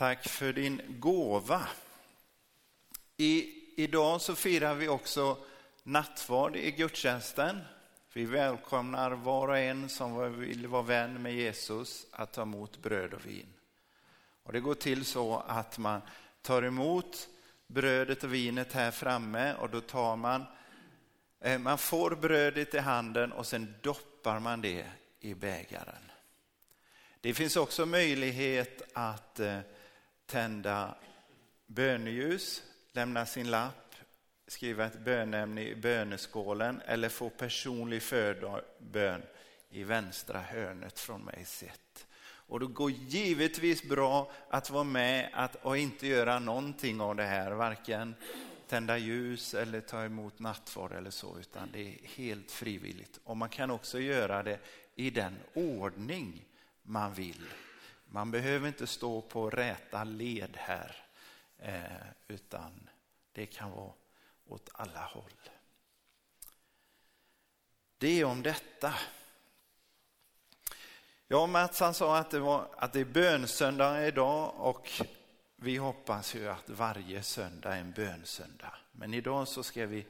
Tack för din gåva. I, idag så firar vi också nattvard i gudstjänsten. Vi välkomnar var och en som vill vara vän med Jesus att ta emot bröd och vin. Och det går till så att man tar emot brödet och vinet här framme och då tar man, eh, man får brödet i handen och sen doppar man det i bägaren. Det finns också möjlighet att eh, tända böneljus, lämna sin lapp, skriva ett bönämne i böneskålen eller få personlig förbön i vänstra hörnet från mig sett. Och det går givetvis bra att vara med att, och inte göra någonting av det här, varken tända ljus eller ta emot nattvard eller så, utan det är helt frivilligt. Och man kan också göra det i den ordning man vill. Man behöver inte stå på räta led här, eh, utan det kan vara åt alla håll. Det är om detta. Ja, Mats han sa att det, var, att det är bönsöndag idag och vi hoppas ju att varje söndag är en bönsöndag. Men idag så ska vi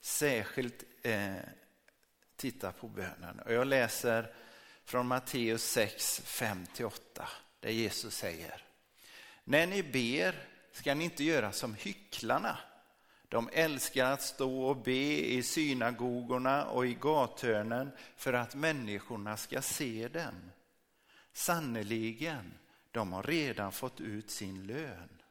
särskilt eh, titta på bönen. Och jag läser från Matteus 6, 5-8 där Jesus säger När ni ber ska ni inte göra som hycklarna. De älskar att stå och be i synagogorna och i gathörnen för att människorna ska se dem. Sannerligen, de har redan fått ut sin lön.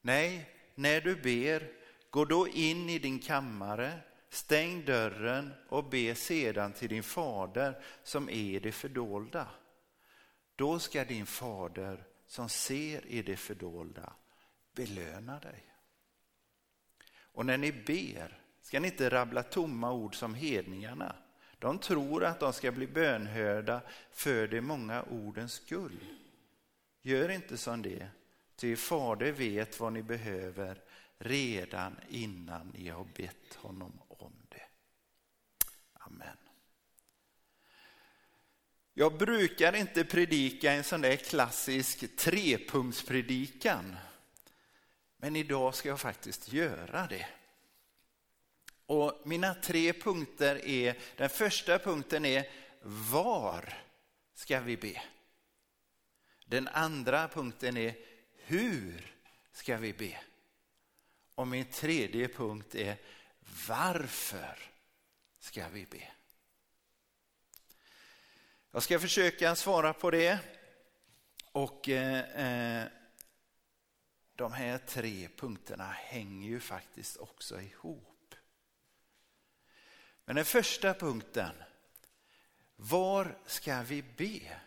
Nej, när du ber, gå då in i din kammare Stäng dörren och be sedan till din fader som är i det fördolda. Då ska din fader som ser i det fördolda belöna dig. Och när ni ber ska ni inte rabbla tomma ord som hedningarna. De tror att de ska bli bönhörda för de många ordens skull. Gör inte som det, ty fader vet vad ni behöver redan innan ni har bett honom om det. Amen. Jag brukar inte predika en sån där klassisk trepunktspredikan. Men idag ska jag faktiskt göra det. Och mina tre punkter är, den första punkten är var ska vi be? Den andra punkten är hur ska vi be? Och min tredje punkt är varför ska vi be? Jag ska försöka svara på det. Och eh, eh, de här tre punkterna hänger ju faktiskt också ihop. Men den första punkten, var ska vi be?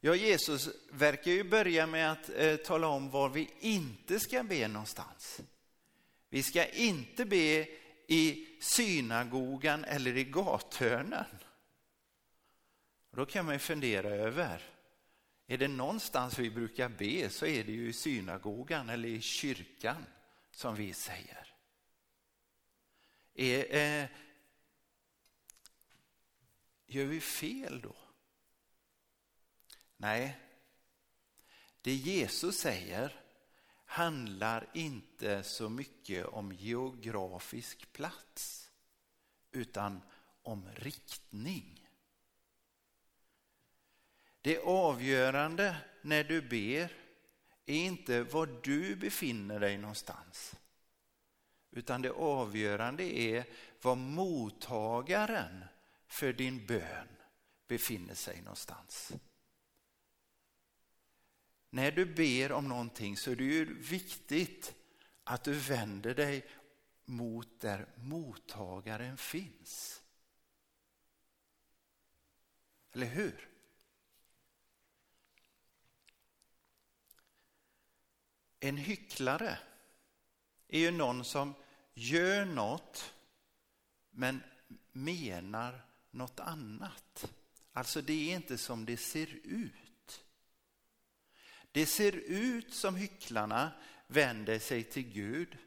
Ja, Jesus verkar ju börja med att eh, tala om var vi inte ska be någonstans. Vi ska inte be i synagogan eller i gathörnen. Då kan man ju fundera över, är det någonstans vi brukar be så är det ju i synagogan eller i kyrkan som vi säger. Är, eh, gör vi fel då? Nej, det Jesus säger handlar inte så mycket om geografisk plats utan om riktning. Det avgörande när du ber är inte var du befinner dig någonstans. Utan det avgörande är var mottagaren för din bön befinner sig någonstans. När du ber om någonting så är det ju viktigt att du vänder dig mot där mottagaren finns. Eller hur? En hycklare är ju någon som gör något men menar något annat. Alltså det är inte som det ser ut. Det ser ut som hycklarna vänder sig till Gud.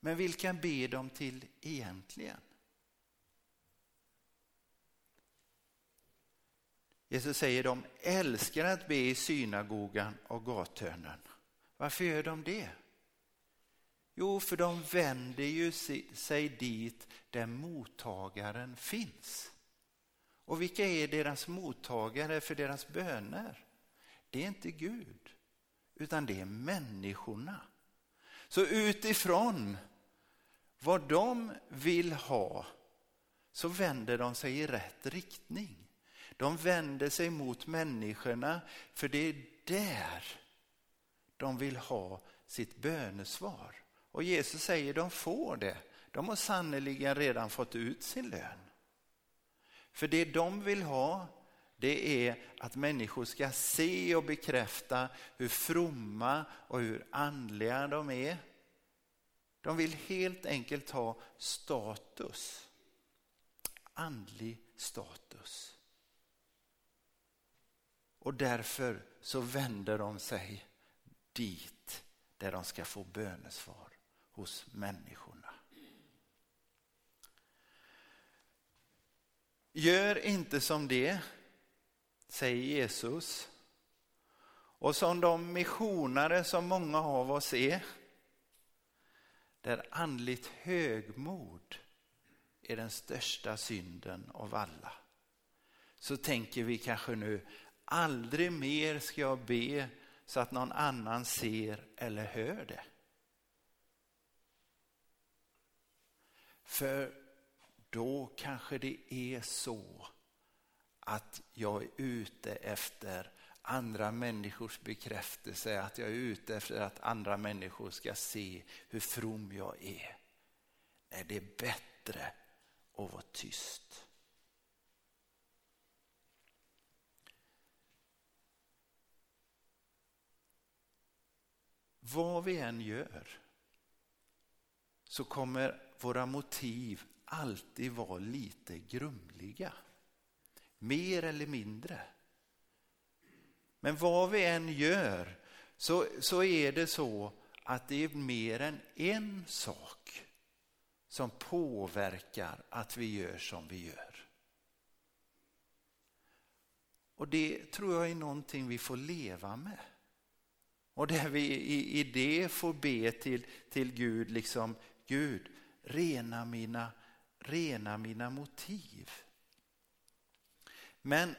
Men vilka ber de till egentligen? Jesus säger de älskar att be i synagogan och gathörnen. Varför gör de det? Jo, för de vänder ju sig dit där mottagaren finns. Och vilka är deras mottagare för deras böner? Det är inte Gud, utan det är människorna. Så utifrån vad de vill ha så vänder de sig i rätt riktning. De vänder sig mot människorna för det är där de vill ha sitt bönesvar. Och Jesus säger de får det. De har sannerligen redan fått ut sin lön. För det de vill ha, det är att människor ska se och bekräfta hur fromma och hur andliga de är. De vill helt enkelt ha status. Andlig status. Och därför så vänder de sig dit där de ska få bönesvar hos människorna. Gör inte som det, säger Jesus. Och som de missionare som många av oss är, där andligt högmod är den största synden av alla. Så tänker vi kanske nu, aldrig mer ska jag be så att någon annan ser eller hör det. För då kanske det är så att jag är ute efter andra människors bekräftelse, att jag är ute efter att andra människor ska se hur from jag är. Nej, det är bättre att vara tyst. Vad vi än gör så kommer våra motiv alltid vara lite grumliga. Mer eller mindre. Men vad vi än gör så, så är det så att det är mer än en sak som påverkar att vi gör som vi gör. Och det tror jag är någonting vi får leva med. Och där vi i, i det får be till, till Gud, liksom Gud, rena mina, rena mina motiv. Men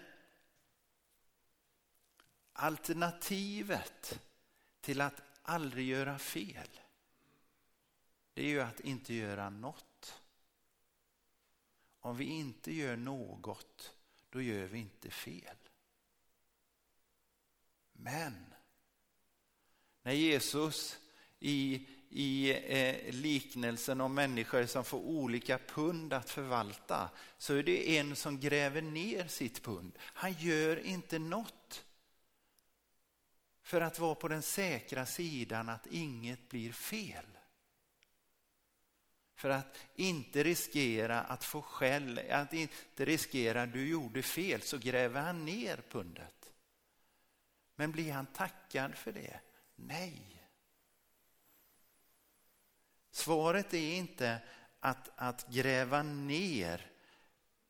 alternativet till att aldrig göra fel, det är ju att inte göra något. Om vi inte gör något, då gör vi inte fel. Men när Jesus i, i eh, liknelsen om människor som får olika pund att förvalta så är det en som gräver ner sitt pund. Han gör inte något för att vara på den säkra sidan att inget blir fel. För att inte riskera att få skäll, att inte riskera att du gjorde fel så gräver han ner pundet. Men blir han tackad för det? Nej. Svaret är inte att, att gräva ner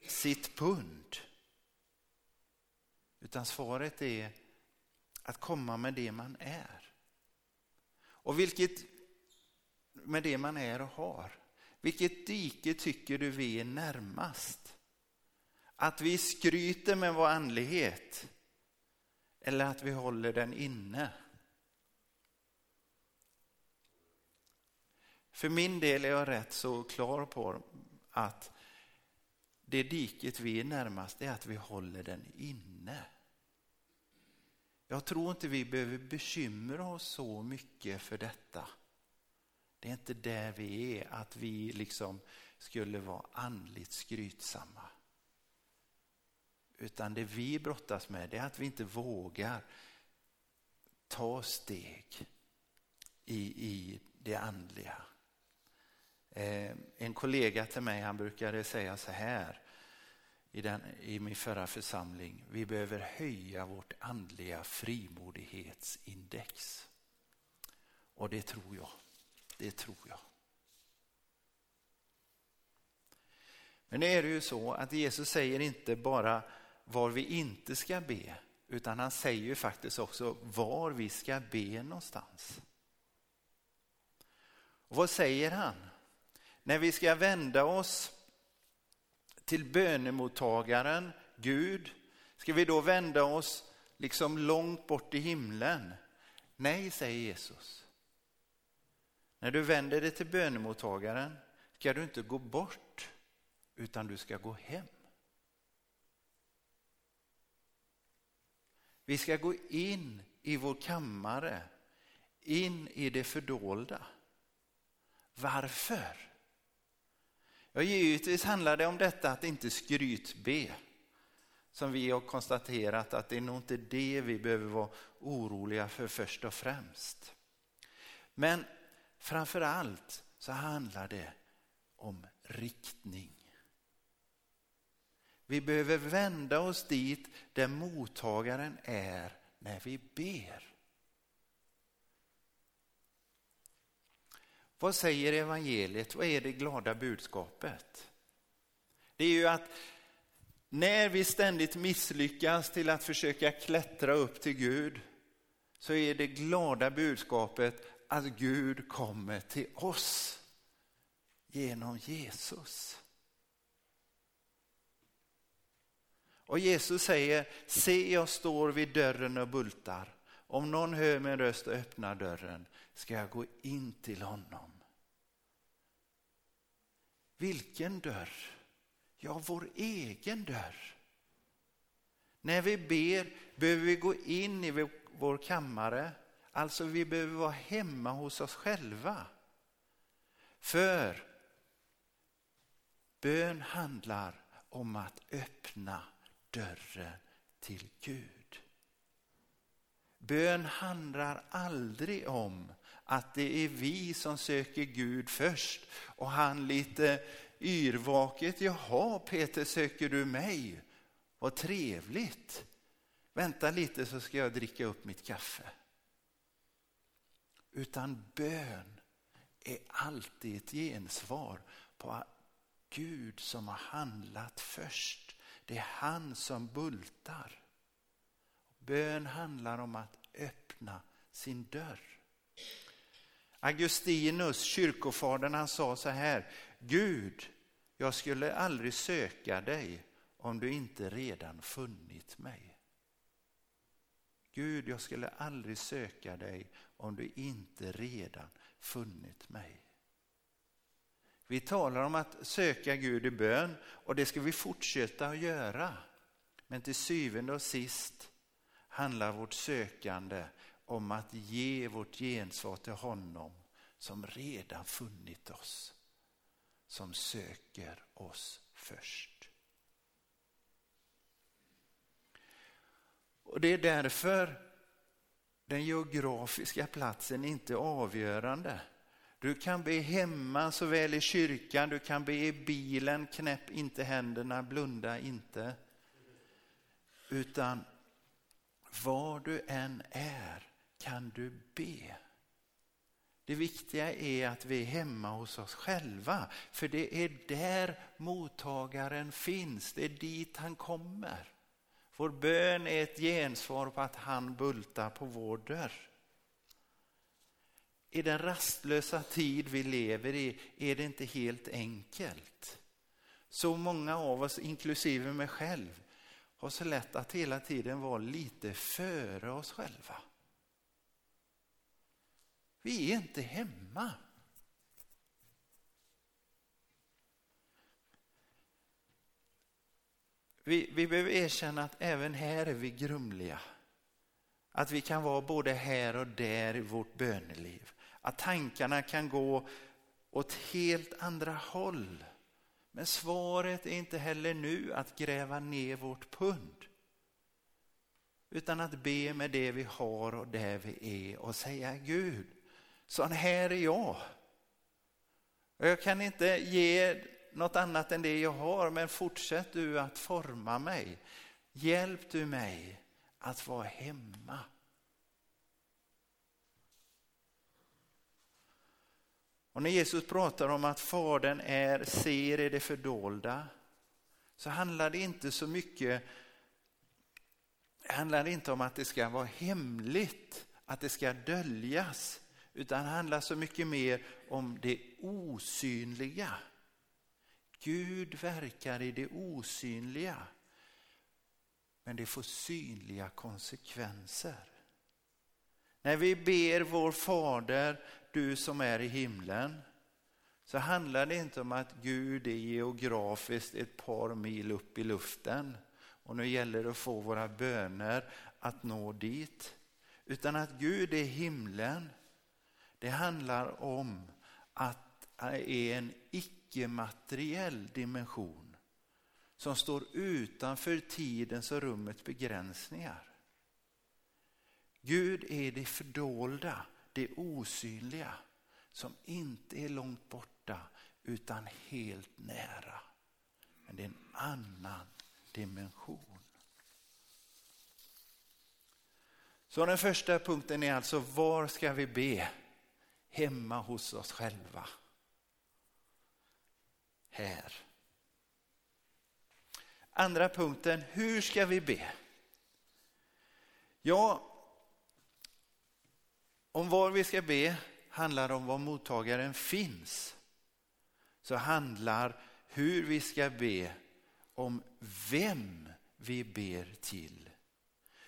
sitt pund. Utan svaret är att komma med det man är. Och vilket, med det man är och har. Vilket dike tycker du vi är närmast? Att vi skryter med vår andlighet eller att vi håller den inne? För min del är jag rätt så klar på att det diket vi är närmast är att vi håller den inne. Jag tror inte vi behöver bekymra oss så mycket för detta. Det är inte där vi är, att vi liksom skulle vara andligt skrytsamma. Utan det vi brottas med är att vi inte vågar ta steg i, i det andliga. Eh, en kollega till mig han brukade säga så här i, den, i min förra församling. Vi behöver höja vårt andliga frimodighetsindex. Och det tror jag. Det tror jag. Men nu är det ju så att Jesus säger inte bara var vi inte ska be, utan han säger ju faktiskt också var vi ska be någonstans. Och vad säger han? När vi ska vända oss till bönemottagaren, Gud, ska vi då vända oss liksom långt bort i himlen? Nej, säger Jesus. När du vänder dig till bönemottagaren ska du inte gå bort, utan du ska gå hem. Vi ska gå in i vår kammare, in i det fördolda. Varför? Ja, givetvis handlar det om detta att inte skrytbe. Som vi har konstaterat att det är nog inte det vi behöver vara oroliga för först och främst. Men framför allt så handlar det om riktning. Vi behöver vända oss dit där mottagaren är när vi ber. Vad säger evangeliet? Vad är det glada budskapet? Det är ju att när vi ständigt misslyckas till att försöka klättra upp till Gud så är det glada budskapet att Gud kommer till oss genom Jesus. Och Jesus säger, se jag står vid dörren och bultar. Om någon hör min röst och öppnar dörren ska jag gå in till honom. Vilken dörr? Ja, vår egen dörr. När vi ber behöver vi gå in i vår kammare, alltså vi behöver vara hemma hos oss själva. För bön handlar om att öppna dörren till Gud. Bön handlar aldrig om att det är vi som söker Gud först och han lite yrvaket, jaha Peter söker du mig? Vad trevligt. Vänta lite så ska jag dricka upp mitt kaffe. Utan bön är alltid ett gensvar på Gud som har handlat först. Det är han som bultar. Bön handlar om att öppna sin dörr. Augustinus, kyrkofadern, han sa så här. Gud, jag skulle aldrig söka dig om du inte redan funnit mig. Gud, jag skulle aldrig söka dig om du inte redan funnit mig. Vi talar om att söka Gud i bön och det ska vi fortsätta att göra. Men till syvende och sist handlar vårt sökande om att ge vårt gensvar till honom som redan funnit oss, som söker oss först. Och Det är därför den geografiska platsen inte är avgörande. Du kan be hemma såväl i kyrkan, du kan be i bilen, knäpp inte händerna, blunda inte. Utan var du än är kan du be. Det viktiga är att vi är hemma hos oss själva, för det är där mottagaren finns, det är dit han kommer. Vår bön är ett gensvar på att han bultar på vår dörr. I den rastlösa tid vi lever i är det inte helt enkelt. Så många av oss, inklusive mig själv, har så lätt att hela tiden vara lite före oss själva. Vi är inte hemma. Vi, vi behöver erkänna att även här är vi grumliga. Att vi kan vara både här och där i vårt böneliv. Att tankarna kan gå åt helt andra håll. Men svaret är inte heller nu att gräva ner vårt pund. Utan att be med det vi har och det vi är och säga Gud, sån här är jag. Jag kan inte ge något annat än det jag har, men fortsätt du att forma mig. Hjälp du mig att vara hemma. Och när Jesus pratar om att Fadern är, ser i det fördolda, så handlar det inte så mycket Det handlar inte om att det ska vara hemligt, att det ska döljas, utan det handlar så mycket mer om det osynliga. Gud verkar i det osynliga, men det får synliga konsekvenser. När vi ber vår fader, du som är i himlen, så handlar det inte om att Gud är geografiskt ett par mil upp i luften och nu gäller det att få våra böner att nå dit. Utan att Gud är himlen, det handlar om att det är en icke-materiell dimension som står utanför tidens och rummets begränsningar. Gud är det fördolda, det osynliga som inte är långt borta utan helt nära. Men det är en annan dimension. Så den första punkten är alltså, var ska vi be? Hemma hos oss själva. Här. Andra punkten, hur ska vi be? Ja, om var vi ska be handlar om var mottagaren finns. Så handlar hur vi ska be om vem vi ber till.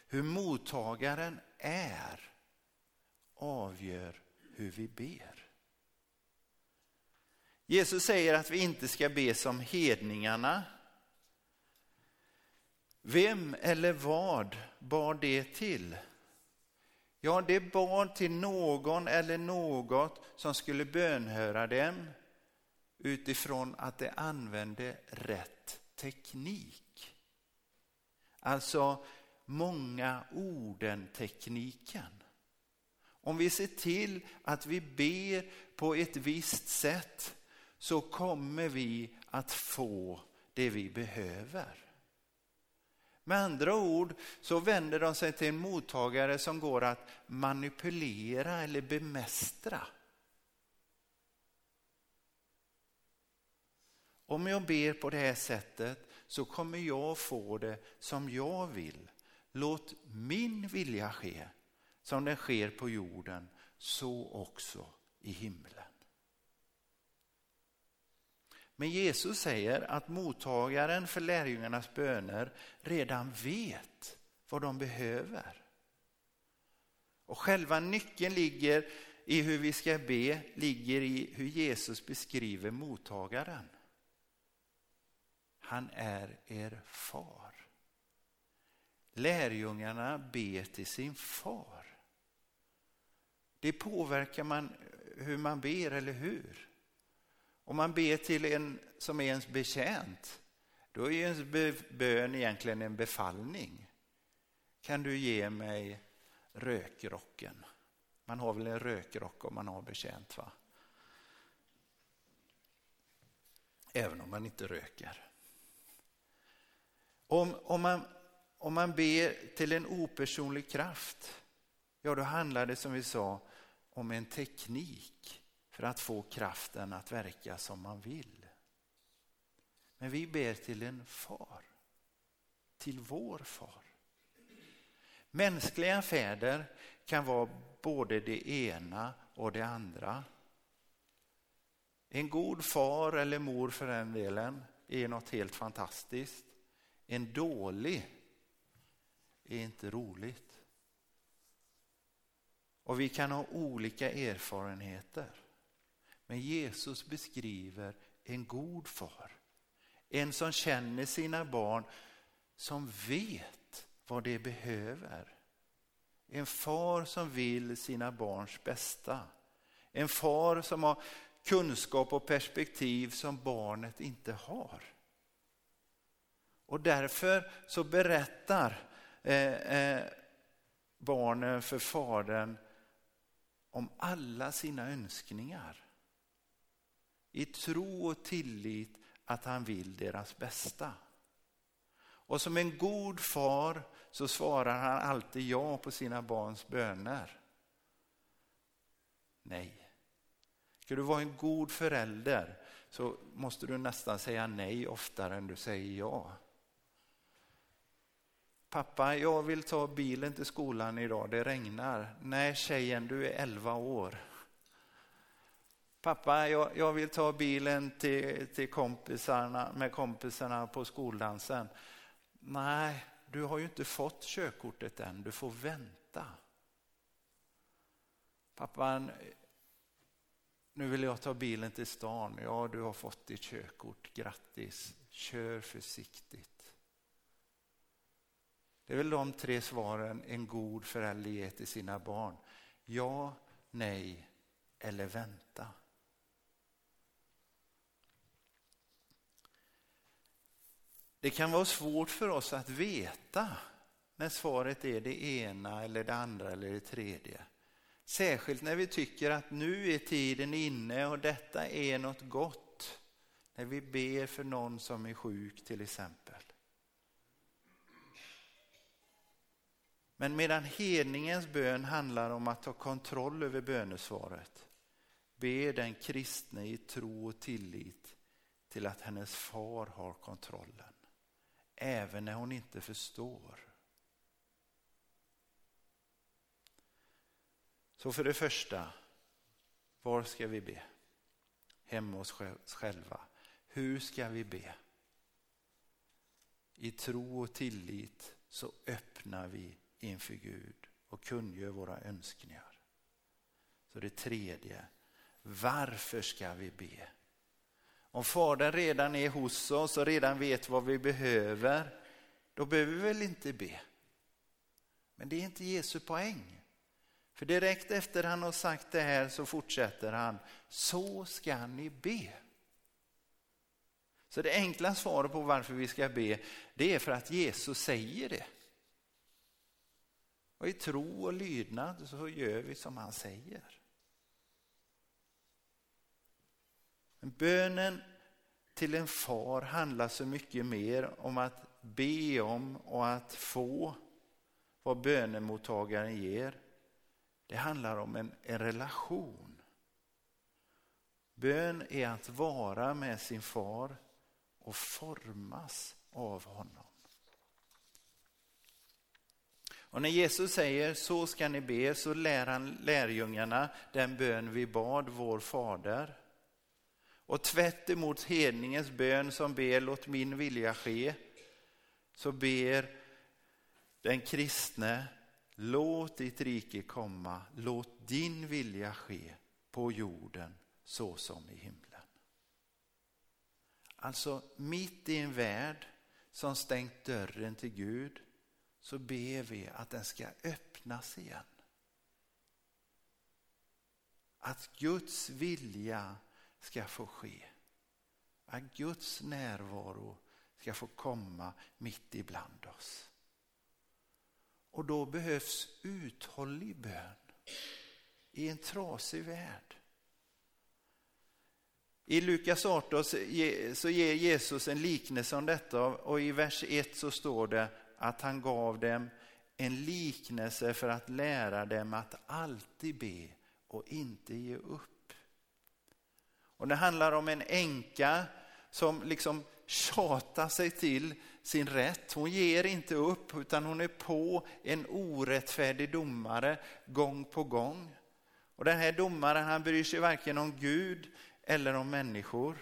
Hur mottagaren är avgör hur vi ber. Jesus säger att vi inte ska be som hedningarna. Vem eller vad bar det till? Ja, det bad till någon eller något som skulle bönhöra dem utifrån att de använde rätt teknik. Alltså många orden-tekniken. Om vi ser till att vi ber på ett visst sätt så kommer vi att få det vi behöver. Med andra ord så vänder de sig till en mottagare som går att manipulera eller bemästra. Om jag ber på det här sättet så kommer jag få det som jag vill. Låt min vilja ske som den sker på jorden, så också i himlen. Men Jesus säger att mottagaren för lärjungarnas böner redan vet vad de behöver. Och själva nyckeln ligger i hur vi ska be, ligger i hur Jesus beskriver mottagaren. Han är er far. Lärjungarna ber till sin far. Det påverkar man hur man ber, eller hur? Om man ber till en som är ens betjänt, då är ju ens bön egentligen en befallning. Kan du ge mig rökrocken? Man har väl en rökrock om man har betjänt va? Även om man inte röker. Om, om, man, om man ber till en opersonlig kraft, ja då handlar det som vi sa om en teknik för att få kraften att verka som man vill. Men vi ber till en far, till vår far. Mänskliga fäder kan vara både det ena och det andra. En god far eller mor för den delen är något helt fantastiskt. En dålig är inte roligt. Och vi kan ha olika erfarenheter. Men Jesus beskriver en god far. En som känner sina barn, som vet vad de behöver. En far som vill sina barns bästa. En far som har kunskap och perspektiv som barnet inte har. Och därför så berättar eh, eh, barnen för fadern om alla sina önskningar i tro och tillit att han vill deras bästa. Och som en god far så svarar han alltid ja på sina barns böner. Nej. Ska du vara en god förälder så måste du nästan säga nej oftare än du säger ja. Pappa, jag vill ta bilen till skolan idag, det regnar. Nej tjejen, du är 11 år. Pappa, jag, jag vill ta bilen till, till kompisarna, med kompisarna på skoldansen. Nej, du har ju inte fått körkortet än, du får vänta. Pappa, nu vill jag ta bilen till stan. Ja, du har fått ditt körkort, grattis. Kör försiktigt. Det är väl de tre svaren en god förälder ger till sina barn. Ja, nej eller vänta. Det kan vara svårt för oss att veta när svaret är det ena eller det andra eller det tredje. Särskilt när vi tycker att nu är tiden inne och detta är något gott. När vi ber för någon som är sjuk till exempel. Men medan hedningens bön handlar om att ta kontroll över bönesvaret ber den kristne i tro och tillit till att hennes far har kontrollen. Även när hon inte förstår. Så för det första, var ska vi be? Hemma hos oss själva. Hur ska vi be? I tro och tillit så öppnar vi inför Gud och kungör våra önskningar. Så det tredje, varför ska vi be? Om Fadern redan är hos oss och redan vet vad vi behöver, då behöver vi väl inte be. Men det är inte Jesu poäng. För direkt efter han har sagt det här så fortsätter han, så ska ni be. Så det enkla svaret på varför vi ska be, det är för att Jesus säger det. Och i tro och lydnad så gör vi som han säger. Men bönen till en far handlar så mycket mer om att be om och att få vad bönemottagaren ger. Det handlar om en, en relation. Bön är att vara med sin far och formas av honom. Och när Jesus säger så ska ni be så lär han lärjungarna den bön vi bad vår fader. Och tvärt emot hedningens bön som ber låt min vilja ske så ber den kristne låt ditt rike komma, låt din vilja ske på jorden så som i himlen. Alltså mitt i en värld som stängt dörren till Gud så ber vi att den ska öppnas igen. Att Guds vilja ska få ske. Att Guds närvaro ska få komma mitt ibland oss. Och då behövs uthållig bön i en trasig värld. I Lukas 18 så ger Jesus en liknelse om detta och i vers 1 så står det att han gav dem en liknelse för att lära dem att alltid be och inte ge upp. Och Det handlar om en änka som liksom tjatar sig till sin rätt. Hon ger inte upp utan hon är på en orättfärdig domare gång på gång. Och den här domaren han bryr sig varken om Gud eller om människor.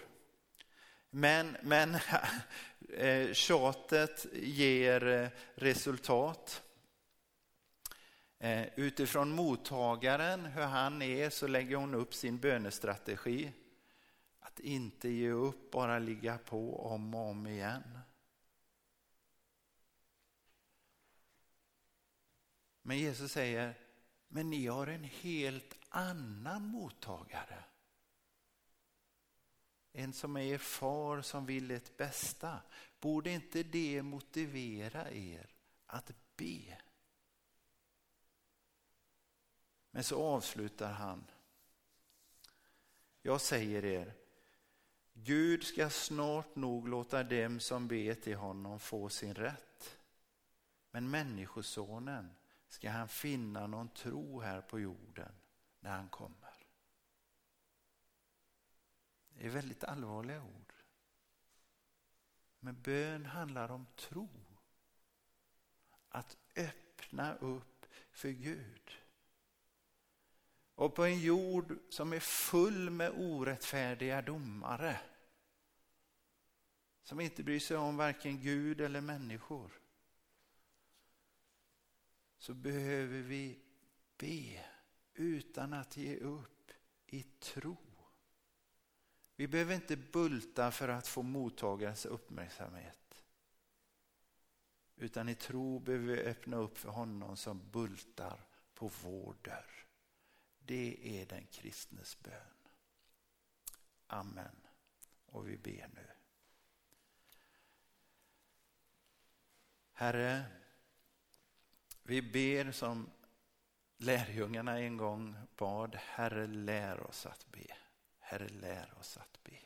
Men, men eh, tjatet ger eh, resultat. Eh, utifrån mottagaren, hur han är, så lägger hon upp sin bönestrategi. Att inte ge upp, bara ligga på om och om igen. Men Jesus säger, men ni har en helt annan mottagare. En som är er far som vill ert bästa. Borde inte det motivera er att be? Men så avslutar han. Jag säger er, Gud ska snart nog låta dem som ber till honom få sin rätt. Men människosonen ska han finna någon tro här på jorden när han kommer. Det är väldigt allvarliga ord. Men bön handlar om tro. att öppna upp för Gud. Och på en jord som är full med orättfärdiga domare som inte bryr sig om varken Gud eller människor så behöver vi be utan att ge upp i tro. Vi behöver inte bulta för att få mottagarens uppmärksamhet. Utan i tro behöver vi öppna upp för honom som bultar på vår dörr. Det är den kristnes bön. Amen. Och vi ber nu. Herre, vi ber som lärjungarna en gång bad, Herre lär oss att be. Herre lär oss att be.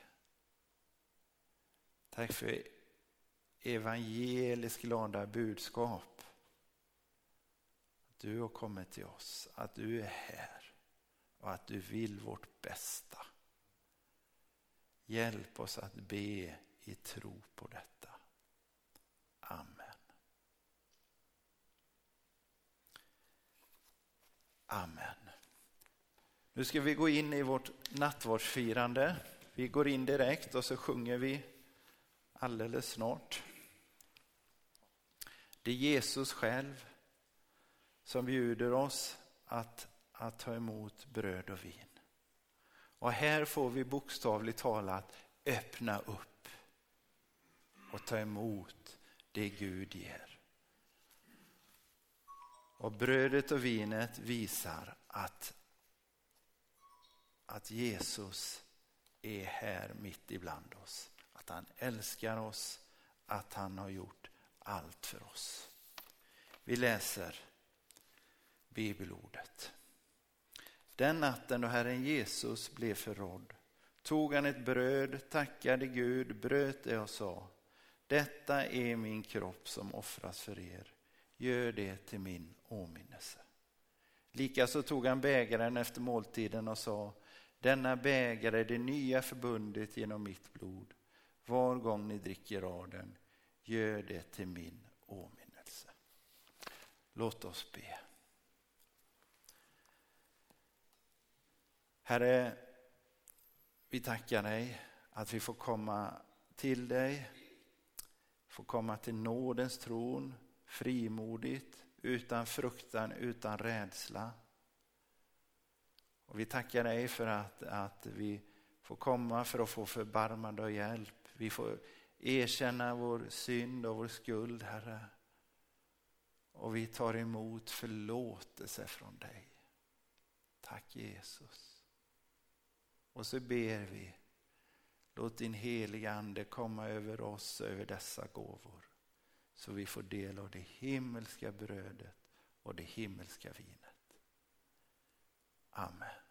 Tack för evangelisk glada budskap. Att du har kommit till oss, att du är här och att du vill vårt bästa. Hjälp oss att be i tro på detta. Amen. Amen. Nu ska vi gå in i vårt nattvardsfirande. Vi går in direkt och så sjunger vi alldeles snart. Det är Jesus själv som bjuder oss att, att ta emot bröd och vin. Och här får vi bokstavligt talat öppna upp och ta emot det Gud ger. Och brödet och vinet visar att, att Jesus är här mitt ibland oss. Att han älskar oss, att han har gjort allt för oss. Vi läser bibelordet. Den natten då Herren Jesus blev förrådd tog han ett bröd, tackade Gud, bröt det och sa Detta är min kropp som offras för er. Gör det till min åminnelse. Likaså tog han bägaren efter måltiden och sa Denna bägare är det nya förbundet genom mitt blod. Var gång ni dricker av den, gör det till min åminnelse. Låt oss be. Herre, vi tackar dig att vi får komma till dig, får komma till nådens tron frimodigt, utan fruktan, utan rädsla. Och vi tackar dig för att, att vi får komma för att få förbarmande och hjälp. Vi får erkänna vår synd och vår skuld, Herre. Och vi tar emot förlåtelse från dig. Tack Jesus. Och så ber vi, låt din heliga ande komma över oss, över dessa gåvor så vi får del av det himmelska brödet och det himmelska vinet. Amen.